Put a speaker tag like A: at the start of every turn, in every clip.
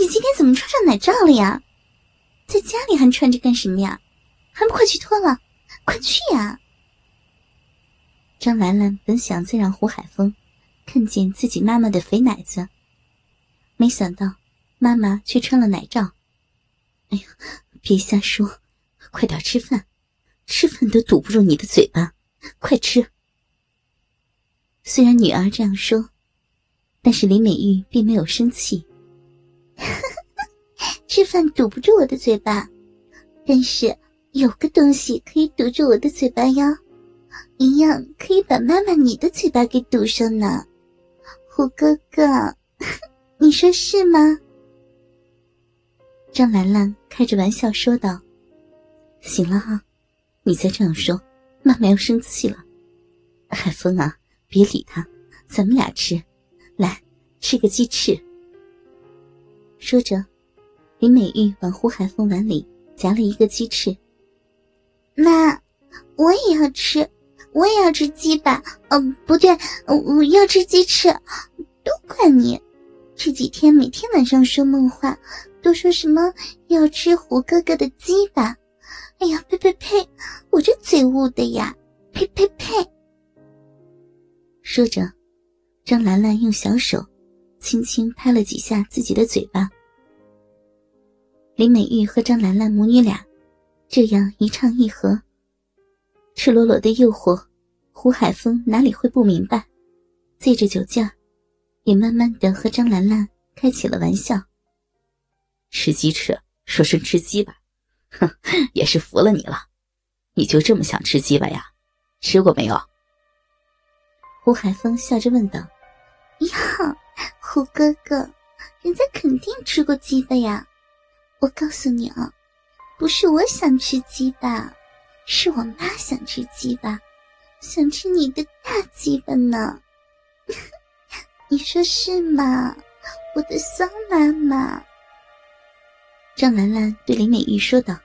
A: 你今天怎么穿上奶罩了呀？在家里还穿着干什么呀？还不快去脱了！快去呀！张兰兰本想再让胡海峰看见自己妈妈的肥奶子，没想到妈妈却穿了奶罩。哎呀，别瞎说，快点吃饭，吃饭都堵不住你的嘴巴，快吃！虽然女儿这样说。但是林美玉并没有生气。吃饭堵不住我的嘴巴，但是有个东西可以堵住我的嘴巴呀，一样可以把妈妈你的嘴巴给堵上呢。虎哥哥，你说是吗？张兰兰开着玩笑说道：“行了啊，你再这样说，妈妈要生气了。海峰啊，别理他，咱们俩吃。”来，吃个鸡翅。说着，林美玉往胡海峰碗里夹了一个鸡翅。妈，我也要吃，我也要吃鸡吧。嗯，不对，我要吃鸡翅。都怪你，这几天每天晚上说梦话，都说什么要吃胡哥哥的鸡吧。哎呀，呸呸呸！我这嘴误的呀，呸呸呸！说着。张兰兰用小手轻轻拍了几下自己的嘴巴。林美玉和张兰兰母女俩这样一唱一和，赤裸裸的诱惑，胡海峰哪里会不明白？借着酒劲儿，也慢慢的和张兰兰开起了玩笑。
B: 吃鸡翅，说声吃鸡吧，哼，也是服了你了。你就这么想吃鸡巴呀？吃过没有？
A: 胡海峰笑着问道。呀，胡哥哥，人家肯定吃过鸡巴呀！我告诉你啊，不是我想吃鸡巴，是我妈想吃鸡巴，想吃你的大鸡巴呢。你说是吗，我的骚妈妈？张兰兰对林美玉说道：“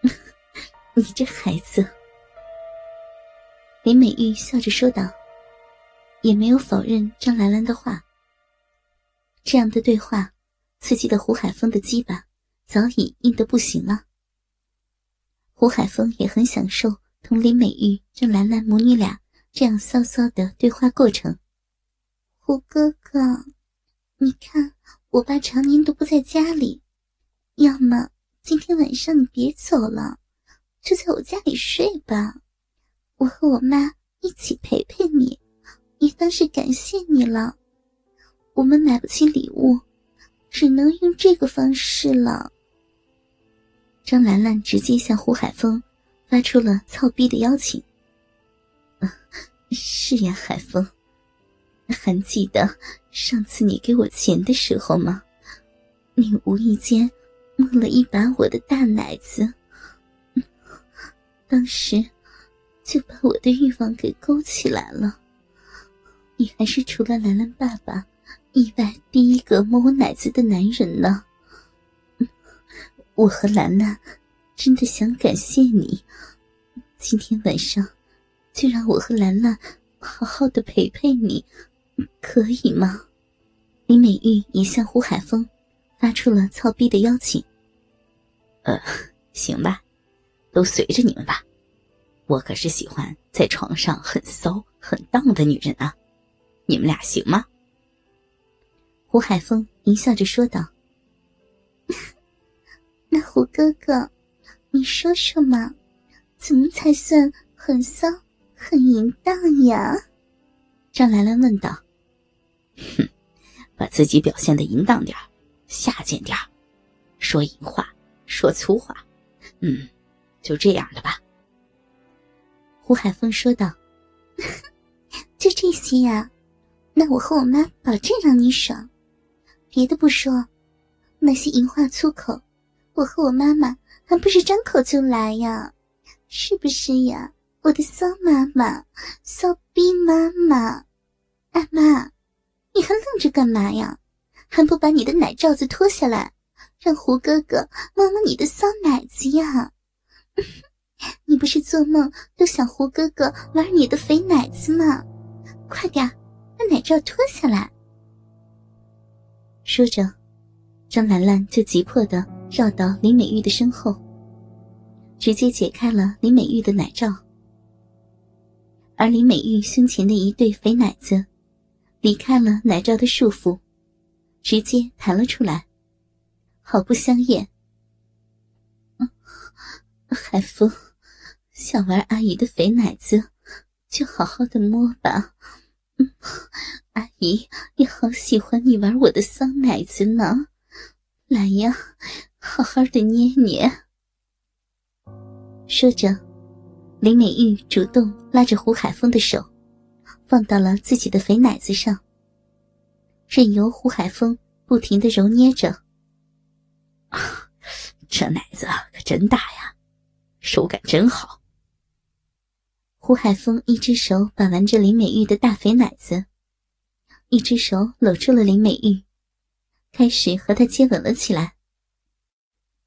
A: 你这孩子。”林美玉笑着说道。也没有否认张兰兰的话。这样的对话，刺激的胡海峰的鸡巴早已硬得不行了。胡海峰也很享受同林美玉、张兰兰母女俩这样骚骚的对话过程。胡哥哥，你看我爸常年都不在家里，要么今天晚上你别走了，就在我家里睡吧，我和我妈一起陪陪你。也当是感谢你了，我们买不起礼物，只能用这个方式了。张兰兰直接向胡海峰发出了操逼的邀请。是呀，海峰，还记得上次你给我钱的时候吗？你无意间摸了一把我的大奶子，当时就把我的欲望给勾起来了。你还是除了兰兰爸爸意外第一个摸我奶子的男人呢。我和兰兰真的想感谢你，今天晚上就让我和兰兰好好的陪陪你，可以吗？李美玉也向胡海峰发出了操逼的邀请。
B: 呃，行吧，都随着你们吧，我可是喜欢在床上很骚很荡的女人啊。你们俩行吗？
A: 胡海峰淫笑着说道：“ 那胡哥哥，你说说嘛，怎么才算很骚、很淫荡呀？”
B: 张兰兰问道。“哼，把自己表现的淫荡点下贱点说淫话，说粗话，嗯，就这样的吧。”
A: 胡海峰说道：“ 就这些呀。”那我和我妈保证让你爽，别的不说，那些淫话粗口，我和我妈妈还不是张口就来呀？是不是呀，我的骚妈妈，骚逼妈妈？阿妈，你还愣着干嘛呀？还不把你的奶罩子脱下来，让胡哥哥摸摸你的骚奶子呀？你不是做梦都想胡哥哥玩你的肥奶子吗？快点，把奶罩脱下来！说着，张兰兰就急迫的绕到林美玉的身后，直接解开了林美玉的奶罩，而林美玉胸前的一对肥奶子，离开了奶罩的束缚，直接弹了出来，毫不香艳。海风。想玩阿姨的肥奶子，就好好的摸吧。阿姨也好喜欢你玩我的骚奶子呢。来呀，好好的捏捏。说着，林美玉主动拉着胡海峰的手，放到了自己的肥奶子上，任由胡海峰不停的揉捏着。
B: 这奶子可真大呀，手感真好。
A: 胡海峰一只手把玩着林美玉的大肥奶子，一只手搂住了林美玉，开始和她接吻了起来。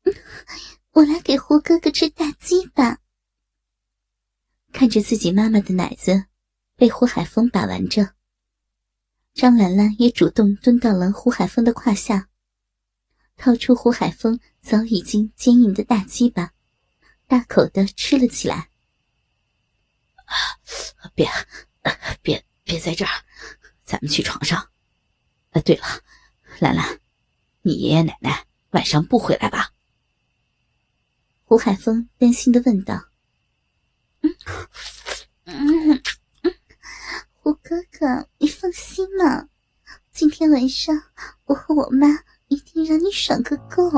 A: 我来给胡哥哥吃大鸡吧。看着自己妈妈的奶子被胡海峰把玩着，张兰兰也主动蹲到了胡海峰的胯下，掏出胡海峰早已经坚硬的大鸡巴，大口的吃了起来。
B: 别，别，别在这儿，咱们去床上。啊，对了，兰兰，你爷爷奶奶晚上不回来吧？
A: 胡海峰担心的问道。嗯嗯嗯，胡哥哥，你放心嘛，今天晚上我和我妈一定让你爽个够。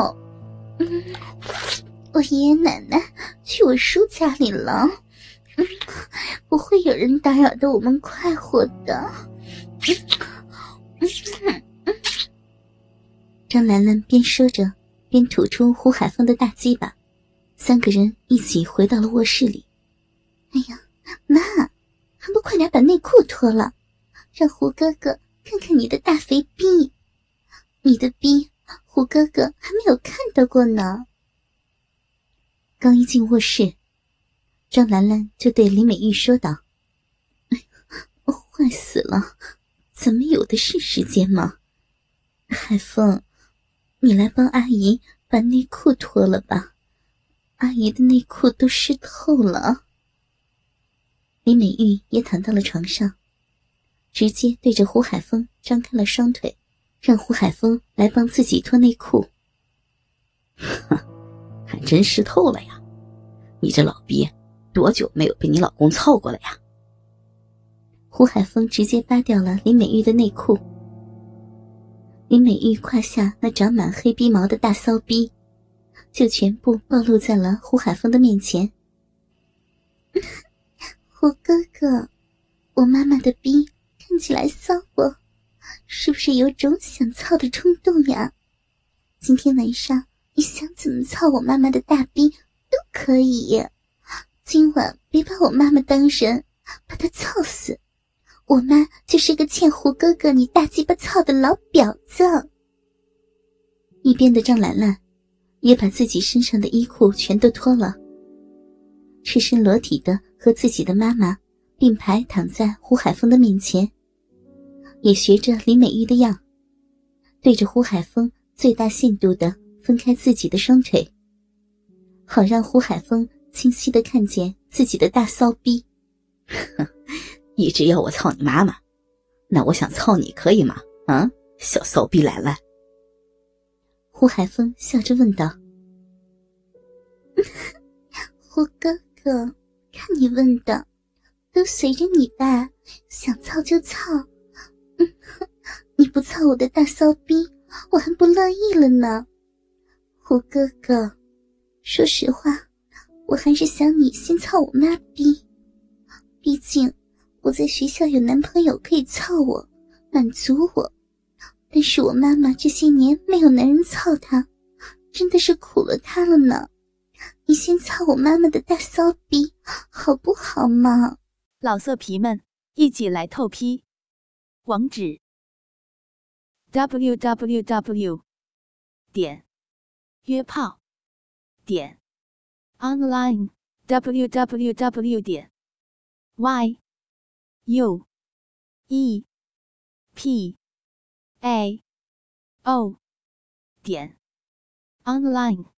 A: 嗯，我爷爷奶奶去我叔家里了。嗯不会有人打扰到，我们快活的。张兰兰边说着，边吐出胡海峰的大鸡巴，三个人一起回到了卧室里。哎呀，妈，还不快点把内裤脱了，让胡哥哥看看你的大肥逼！你的逼，胡哥哥还没有看到过呢。刚一进卧室。张兰兰就对李美玉说道：“哎呀坏死了，怎么有的是时间吗？海峰，你来帮阿姨把内裤脱了吧，阿姨的内裤都湿透了。”李美玉也躺到了床上，直接对着胡海峰张开了双腿，让胡海峰来帮自己脱内裤。
B: 还真湿透了呀，你这老逼！多久没有被你老公操过了呀？
A: 胡海峰直接扒掉了林美玉的内裤，林美玉胯下那长满黑逼毛的大骚逼，就全部暴露在了胡海峰的面前。胡哥哥，我妈妈的逼看起来骚不？是不是有种想操的冲动呀？今天晚上你想怎么操我妈妈的大逼都可以。今晚别把我妈妈当人，把她操死！我妈就是个欠胡哥哥你大鸡巴操的老婊子。一边的张兰兰也把自己身上的衣裤全都脱了，赤身裸体的和自己的妈妈并排躺在胡海峰的面前，也学着林美玉的样，对着胡海峰最大限度的分开自己的双腿，好让胡海峰。清晰的看见自己的大骚逼，
B: 一直要我操你妈妈，那我想操你可以吗？啊，小骚逼兰兰。
A: 胡海峰笑着问道：“ 胡哥哥，看你问的，都随着你吧，想操就操。你不操我的大骚逼，我还不乐意了呢。胡哥哥，说实话。”我还是想你先操我妈逼，毕竟我在学校有男朋友可以操我，满足我。但是我妈妈这些年没有男人操她，真的是苦了她了呢。你先操我妈妈的大骚逼，好不好嘛？
C: 老色皮们，一起来透批！网址：w w w 点约炮点 online w w w 点 y u e. P. A. O. 点。Online。